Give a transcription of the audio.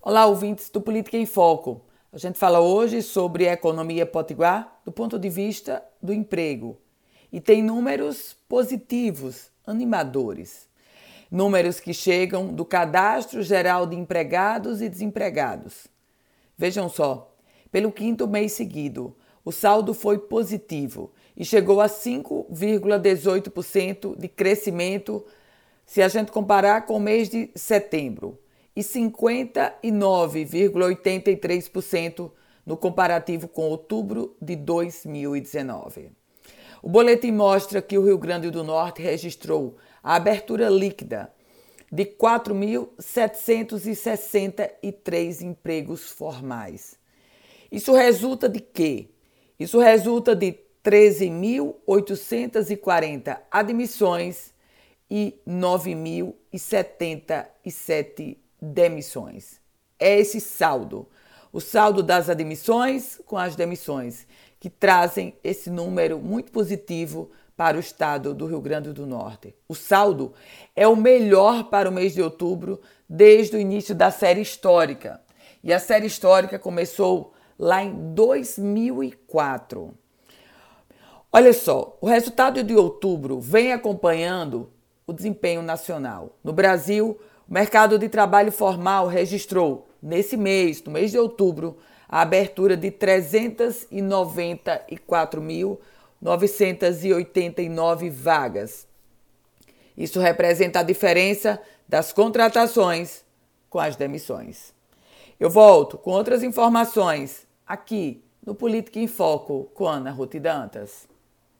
Olá, ouvintes do Política em Foco. A gente fala hoje sobre a economia potiguar do ponto de vista do emprego. E tem números positivos, animadores. Números que chegam do Cadastro Geral de Empregados e Desempregados. Vejam só, pelo quinto mês seguido, o saldo foi positivo e chegou a 5,18% de crescimento se a gente comparar com o mês de setembro e 59,83% no comparativo com outubro de 2019. O boletim mostra que o Rio Grande do Norte registrou a abertura líquida de 4.763 empregos formais. Isso resulta de quê? Isso resulta de 13.840 admissões e 9.077 demissões. É esse saldo, o saldo das admissões com as demissões, que trazem esse número muito positivo para o estado do Rio Grande do Norte. O saldo é o melhor para o mês de outubro desde o início da série histórica. E a série histórica começou lá em 2004. Olha só, o resultado de outubro vem acompanhando o desempenho nacional. No Brasil, o mercado de trabalho formal registrou, nesse mês, no mês de outubro, a abertura de 394.989 vagas. Isso representa a diferença das contratações com as demissões. Eu volto com outras informações aqui no Política em Foco com Ana Ruth Dantas.